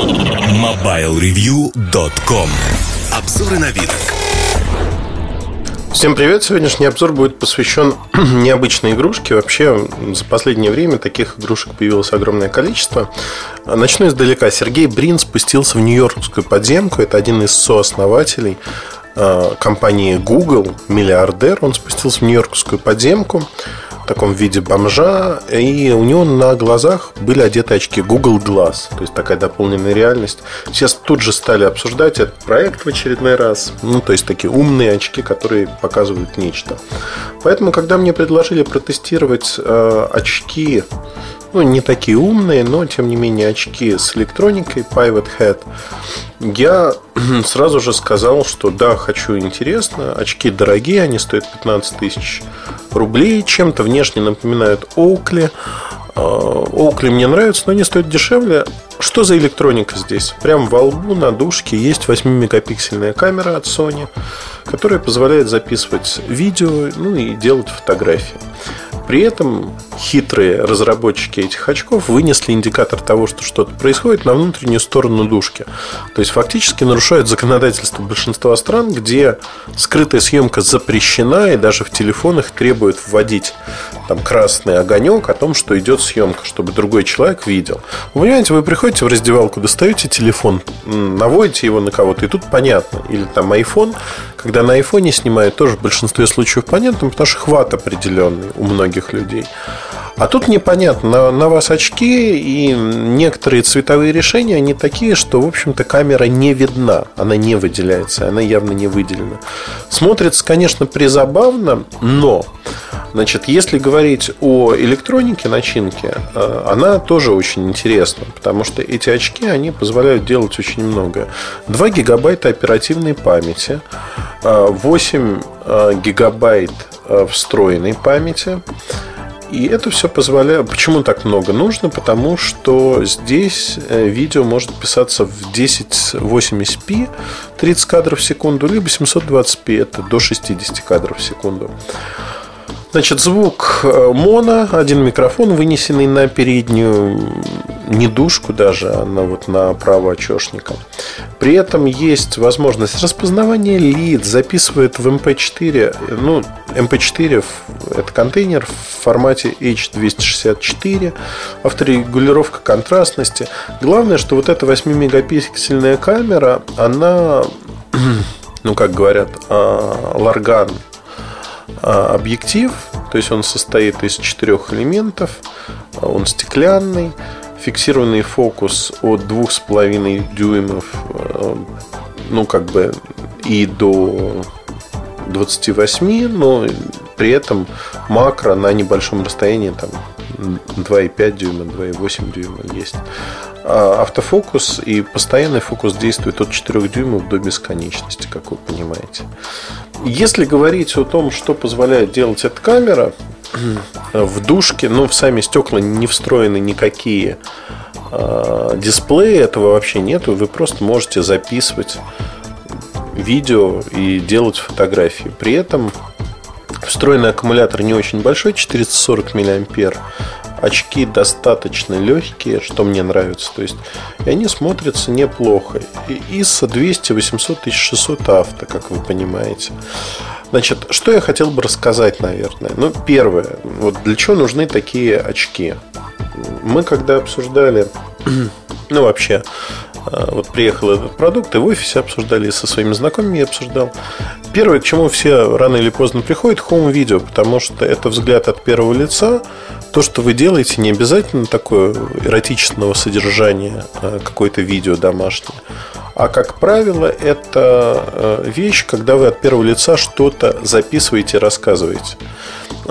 MobileReview.com Обзоры на вид. Всем привет! Сегодняшний обзор будет посвящен необычной игрушке. Вообще, за последнее время таких игрушек появилось огромное количество. Начну издалека. Сергей Брин спустился в Нью-Йоркскую подземку. Это один из сооснователей э, компании Google, миллиардер. Он спустился в Нью-Йоркскую подземку таком виде бомжа, и у него на глазах были одеты очки Google Glass, то есть такая дополненная реальность. Сейчас тут же стали обсуждать этот проект в очередной раз, ну, то есть такие умные очки, которые показывают нечто. Поэтому, когда мне предложили протестировать э, очки ну, не такие умные, но, тем не менее, очки с электроникой Pivot Head. Я сразу же сказал, что да, хочу интересно. Очки дорогие, они стоят 15 тысяч рублей. Чем-то внешне напоминают Oakley. Oakley мне нравится, но они стоят дешевле. Что за электроника здесь? Прям во лбу на душке есть 8-мегапиксельная камера от Sony, которая позволяет записывать видео ну и делать фотографии. При этом хитрые разработчики этих очков вынесли индикатор того, что что-то происходит на внутреннюю сторону дужки. То есть фактически нарушают законодательство большинства стран, где скрытая съемка запрещена, и даже в телефонах требуют вводить там красный огонек о том, что идет съемка, чтобы другой человек видел. Вы понимаете, вы приходите в раздевалку, достаете телефон, наводите его на кого-то, и тут понятно. Или там iPhone, когда на айфоне снимают, тоже в большинстве случаев понятно, потому что хват определенный у многих людей. А тут непонятно, на, вас очки и некоторые цветовые решения, они такие, что, в общем-то, камера не видна, она не выделяется, она явно не выделена. Смотрится, конечно, призабавно, но Значит, если говорить о электронике начинки, э, она тоже очень интересна, потому что эти очки, они позволяют делать очень многое. 2 гигабайта оперативной памяти, 8 э, э, гигабайт встроенной памяти, и это все позволяет... Почему так много нужно? Потому что здесь э, видео может писаться в 1080p 30 кадров в секунду, либо 720p, это до 60 кадров в секунду. Значит, звук э, моно, один микрофон, вынесенный на переднюю не душку даже, а на, вот на право очешника. При этом есть возможность распознавания лиц, записывает в MP4, эм ну, MP4 эм это контейнер в формате H264, авторегулировка контрастности. Главное, что вот эта 8-мегапиксельная камера, она, ну, как говорят, а, ларган а, объектив, то есть он состоит из четырех элементов, он стеклянный, фиксированный фокус от 2,5 дюймов, э, ну как бы и до 28, но при этом макро на небольшом расстоянии там 2,5 дюйма, 2,8 дюйма есть. А автофокус и постоянный фокус действует от 4 дюймов до бесконечности, как вы понимаете. Если говорить о том, что позволяет делать эта камера, в душке, ну, в сами стекла не встроены никакие э, дисплеи, этого вообще нету. Вы просто можете записывать видео и делать фотографии. При этом встроенный аккумулятор не очень большой, 440 мА. Очки достаточно легкие, что мне нравится. То есть, и они смотрятся неплохо. И ISO 200, 800, 1600 авто, как вы понимаете. Значит, что я хотел бы рассказать, наверное. Ну, первое, вот для чего нужны такие очки? Мы когда обсуждали, ну, вообще, э, вот приехал этот продукт, и в офисе обсуждали, и со своими знакомыми я обсуждал. Первое, к чему все рано или поздно приходят, home-видео, потому что это взгляд от первого лица. То, что вы делаете, не обязательно такое эротичного содержания, э, какое-то видео домашнее. А как правило, это э, вещь, когда вы от первого лица что-то записываете и рассказываете.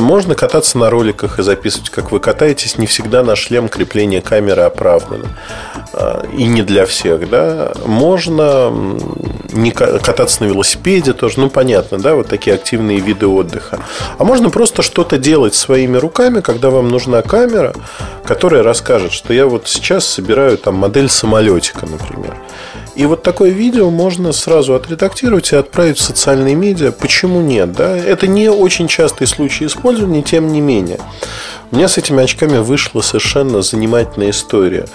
Можно кататься на роликах и записывать, как вы катаетесь. Не всегда на шлем крепление камеры оправдано. А, и не для всех. Да? Можно не кататься на велосипеде тоже. Ну, понятно, да, вот такие активные виды отдыха. А можно просто что-то делать своими руками, когда вам нужна камера, которая расскажет, что я вот сейчас собираю там модель самолетика, например. И вот такое видео можно сразу отредактировать и отправить в социальные медиа. Почему нет? Да? Это не очень частый случай использования, тем не менее. У меня с этими очками вышла совершенно занимательная история.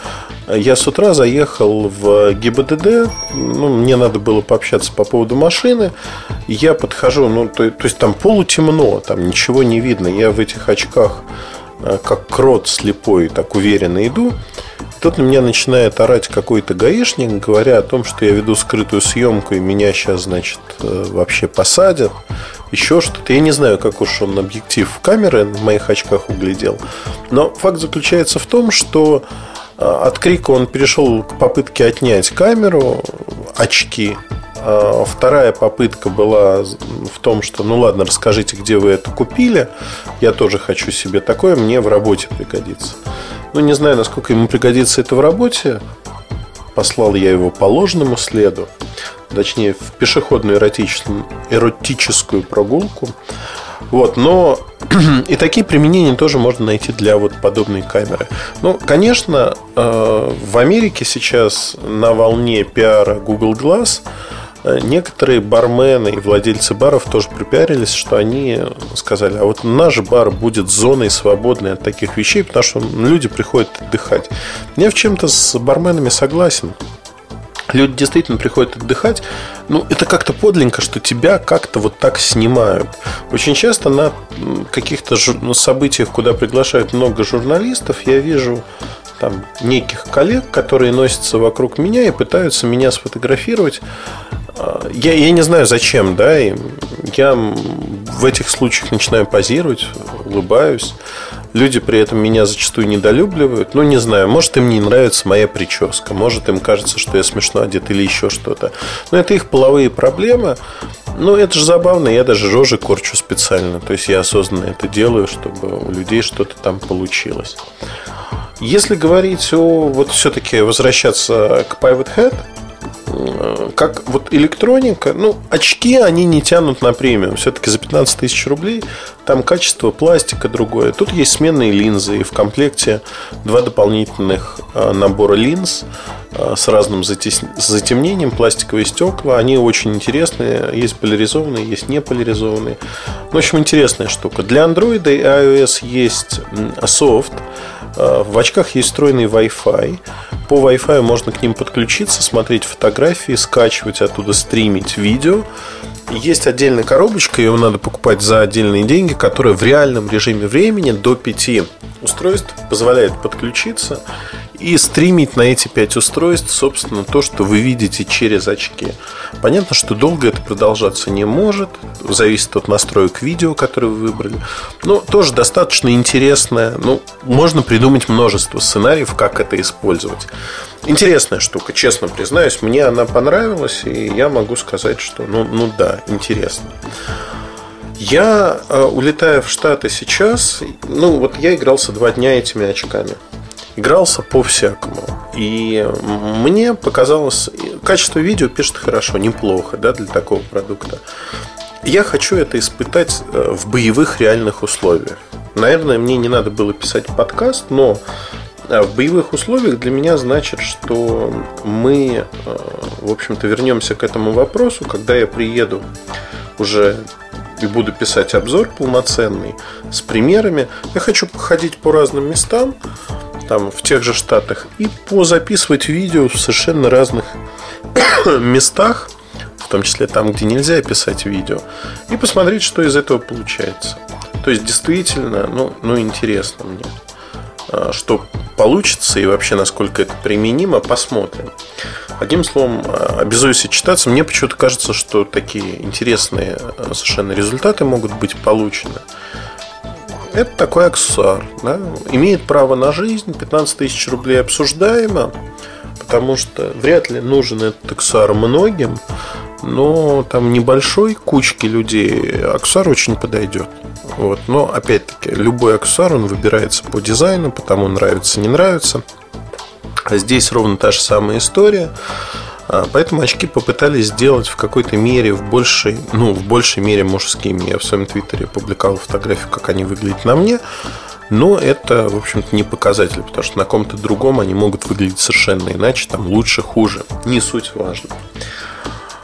Я с утра заехал в ГИБДД, ну, мне надо было пообщаться по поводу машины. Я подхожу, ну, то, то есть там полутемно, там ничего не видно. Я в этих очках, э, как крот слепой, так уверенно иду. Тут на меня начинает орать какой-то гаишник, говоря о том, что я веду скрытую съемку, и меня сейчас, значит, э, вообще посадят еще что-то. Я не знаю, как уж он объектив камеры в моих очках углядел. Но факт заключается в том, что а, от крика он перешел к попытке отнять камеру, очки. А вторая попытка была в том, что ну ладно, расскажите, где вы это купили. Я тоже хочу себе такое, мне в работе пригодится. Ну, не знаю, насколько ему пригодится это в работе. Послал я его по ложному следу точнее в пешеходную эротическую, эротическую прогулку. Вот, но и такие применения тоже можно найти для вот подобной камеры. Ну, конечно, э, в Америке сейчас на волне пиара Google Glass некоторые бармены и владельцы баров тоже припиарились, что они сказали, а вот наш бар будет зоной свободной от таких вещей, потому что люди приходят отдыхать. Я в чем-то с барменами согласен. Люди действительно приходят отдыхать. Ну, это как-то подленько, что тебя как-то вот так снимают. Очень часто на каких-то ну, событиях, куда приглашают много журналистов, я вижу там неких коллег, которые носятся вокруг меня и пытаются меня сфотографировать. А, я, я не знаю зачем, да, и я в этих случаях начинаю позировать, улыбаюсь. Люди при этом меня зачастую недолюбливают. Ну, не знаю, может, им не нравится моя прическа, может, им кажется, что я смешно одет или еще что-то. Но это их половые проблемы. Ну, это же забавно, я даже рожи корчу специально. То есть я осознанно это делаю, чтобы у людей что-то там получилось. Если говорить о, вот все-таки возвращаться к Pivot Head, Э, как вот электроника, ну, очки они не тянут на премиум. Все-таки за 15 тысяч рублей там качество пластика другое. Тут есть сменные линзы, и в комплекте два дополнительных э, набора линз э, с разным затемнением, пластиковые стекла. Они очень интересные. Есть поляризованные, есть не поляризованные. Ну, в общем, интересная штука. Для Android и iOS есть софт. В очках есть встроенный Wi-Fi. По Wi-Fi можно к ним подключиться, смотреть фотографии, скачивать оттуда, стримить видео. Есть отдельная коробочка, ее надо покупать за отдельные деньги, которая в реальном режиме времени до 5 устройств позволяет подключиться и стримить на эти 5 устройств, собственно, то, что вы видите через очки. Понятно, что долго это продолжаться не может, зависит от настроек видео, которые вы выбрали. Но тоже достаточно интересное. Ну, можно придумать множество сценариев, как это использовать. Интересная штука, честно признаюсь. Мне она понравилась, и я могу сказать, что ну, ну да, интересно. Я, э, улетая в Штаты сейчас, ну вот я игрался два дня этими очками игрался по-всякому. И мне показалось, качество видео пишет хорошо, неплохо да, для такого продукта. Я хочу это испытать э, в боевых реальных условиях. Наверное, мне не надо было писать подкаст, но в боевых условиях для меня значит, что мы, э, в общем-то, вернемся к этому вопросу, когда я приеду уже и буду писать обзор полноценный с примерами. Я хочу походить по разным местам, там в тех же штатах и позаписывать видео в совершенно разных местах, в том числе там, где нельзя писать видео, и посмотреть, что из этого получается. То есть действительно, ну, ну интересно мне, что получится и вообще насколько это применимо, посмотрим. Одним словом, а, обязуюсь отчитаться. Мне почему-то кажется, что такие интересные а, совершенно результаты могут быть получены. Это такой аксессуар. Да? Имеет право на жизнь, 15 тысяч рублей обсуждаемо, потому что вряд ли нужен этот аксессуар многим, но там небольшой кучке людей аксессуар очень подойдет. Вот. Но опять-таки, любой аксессуар он выбирается по дизайну, потому нравится, не нравится. А здесь ровно та же самая история. А, поэтому очки попытались сделать в какой-то мере, в большей, ну, в большей мере мужскими. Я в своем твиттере публиковал фотографию, как они выглядят на мне. Но это, в общем-то, не показатель, потому что на ком-то другом они могут выглядеть совершенно иначе, там лучше, хуже. Не суть важно.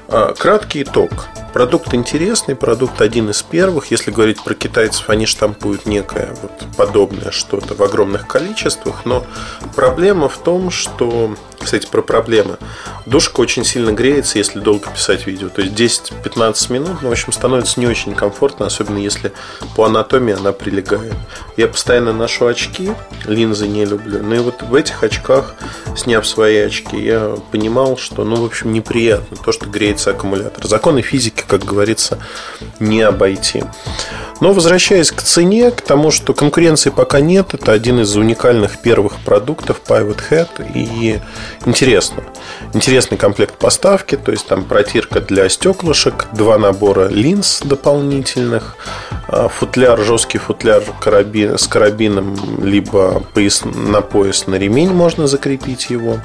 А, краткий итог. Продукт интересный, продукт один из первых. Если говорить про китайцев, они штампуют некое вот подобное что-то в огромных количествах. Но проблема в том, что кстати, про проблемы. Душка очень сильно греется, если долго писать видео. То есть 10-15 минут, ну, в общем, становится не очень комфортно, особенно если по анатомии она прилегает. Я постоянно ношу очки, линзы не люблю. Ну и вот в этих очках, сняв свои очки, я понимал, что, ну, в общем, неприятно то, что греется аккумулятор. Законы физики, как говорится, не обойти. Но возвращаясь к цене, к тому, что конкуренции пока нет, это один из уникальных первых продуктов Pivot Head. И интересно. Интересный комплект поставки, то есть там протирка для стеклышек, два набора линз дополнительных, а, футляр, жесткий футляр карабин, с карабином, либо пояс, на пояс, на ремень можно закрепить его.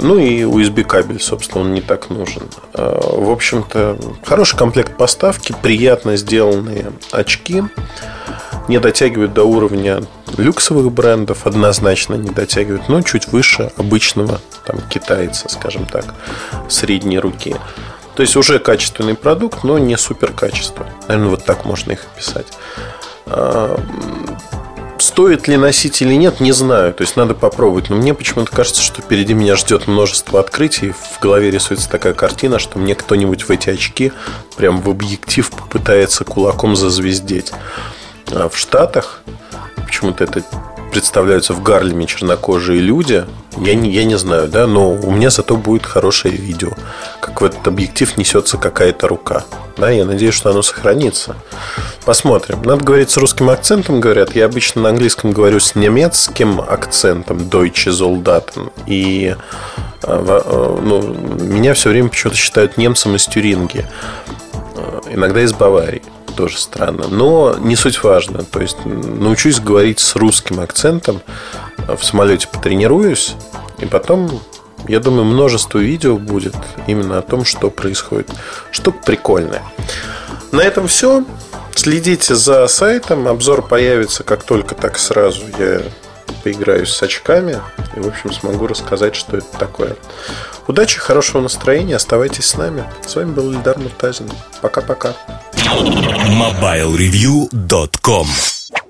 Ну и USB кабель, собственно, он не так нужен. А, в общем-то, хороший комплект поставки, приятно сделанные очки. Не дотягивают до уровня люксовых брендов, однозначно не дотягивают, но чуть выше обычного там, китайца, скажем так, средней руки. То есть уже качественный продукт, но не супер качество. Наверное, вот так можно их описать. Стоит ли носить или нет, не знаю. То есть надо попробовать. Но мне почему-то кажется, что впереди меня ждет множество открытий. В голове рисуется такая картина, что мне кто-нибудь в эти очки прям в объектив попытается кулаком зазвездеть. А в Штатах почему-то это представляются в Гарлеме чернокожие люди. Я не, я не знаю, да, но у меня зато будет хорошее видео, как в этот объектив несется какая-то рука. Да, я надеюсь, что оно сохранится. Посмотрим. Надо говорить с русским акцентом, говорят. Я обычно на английском говорю с немецким акцентом Deutsche Soldaten. И э, э, ну, меня все время почему-то считают немцем из Тюринги. Э, иногда из Баварии тоже странно. Но не суть важно. То есть научусь говорить с русским акцентом, в самолете потренируюсь, и потом, я думаю, множество видео будет именно о том, что происходит. Штука прикольная. На этом все. Следите за сайтом. Обзор появится как только, так сразу. Я поиграюсь с очками и, в общем, смогу рассказать, что это такое. Удачи, хорошего настроения, оставайтесь с нами. С вами был Ильдар Муртазин. Пока-пока. MobileReview.com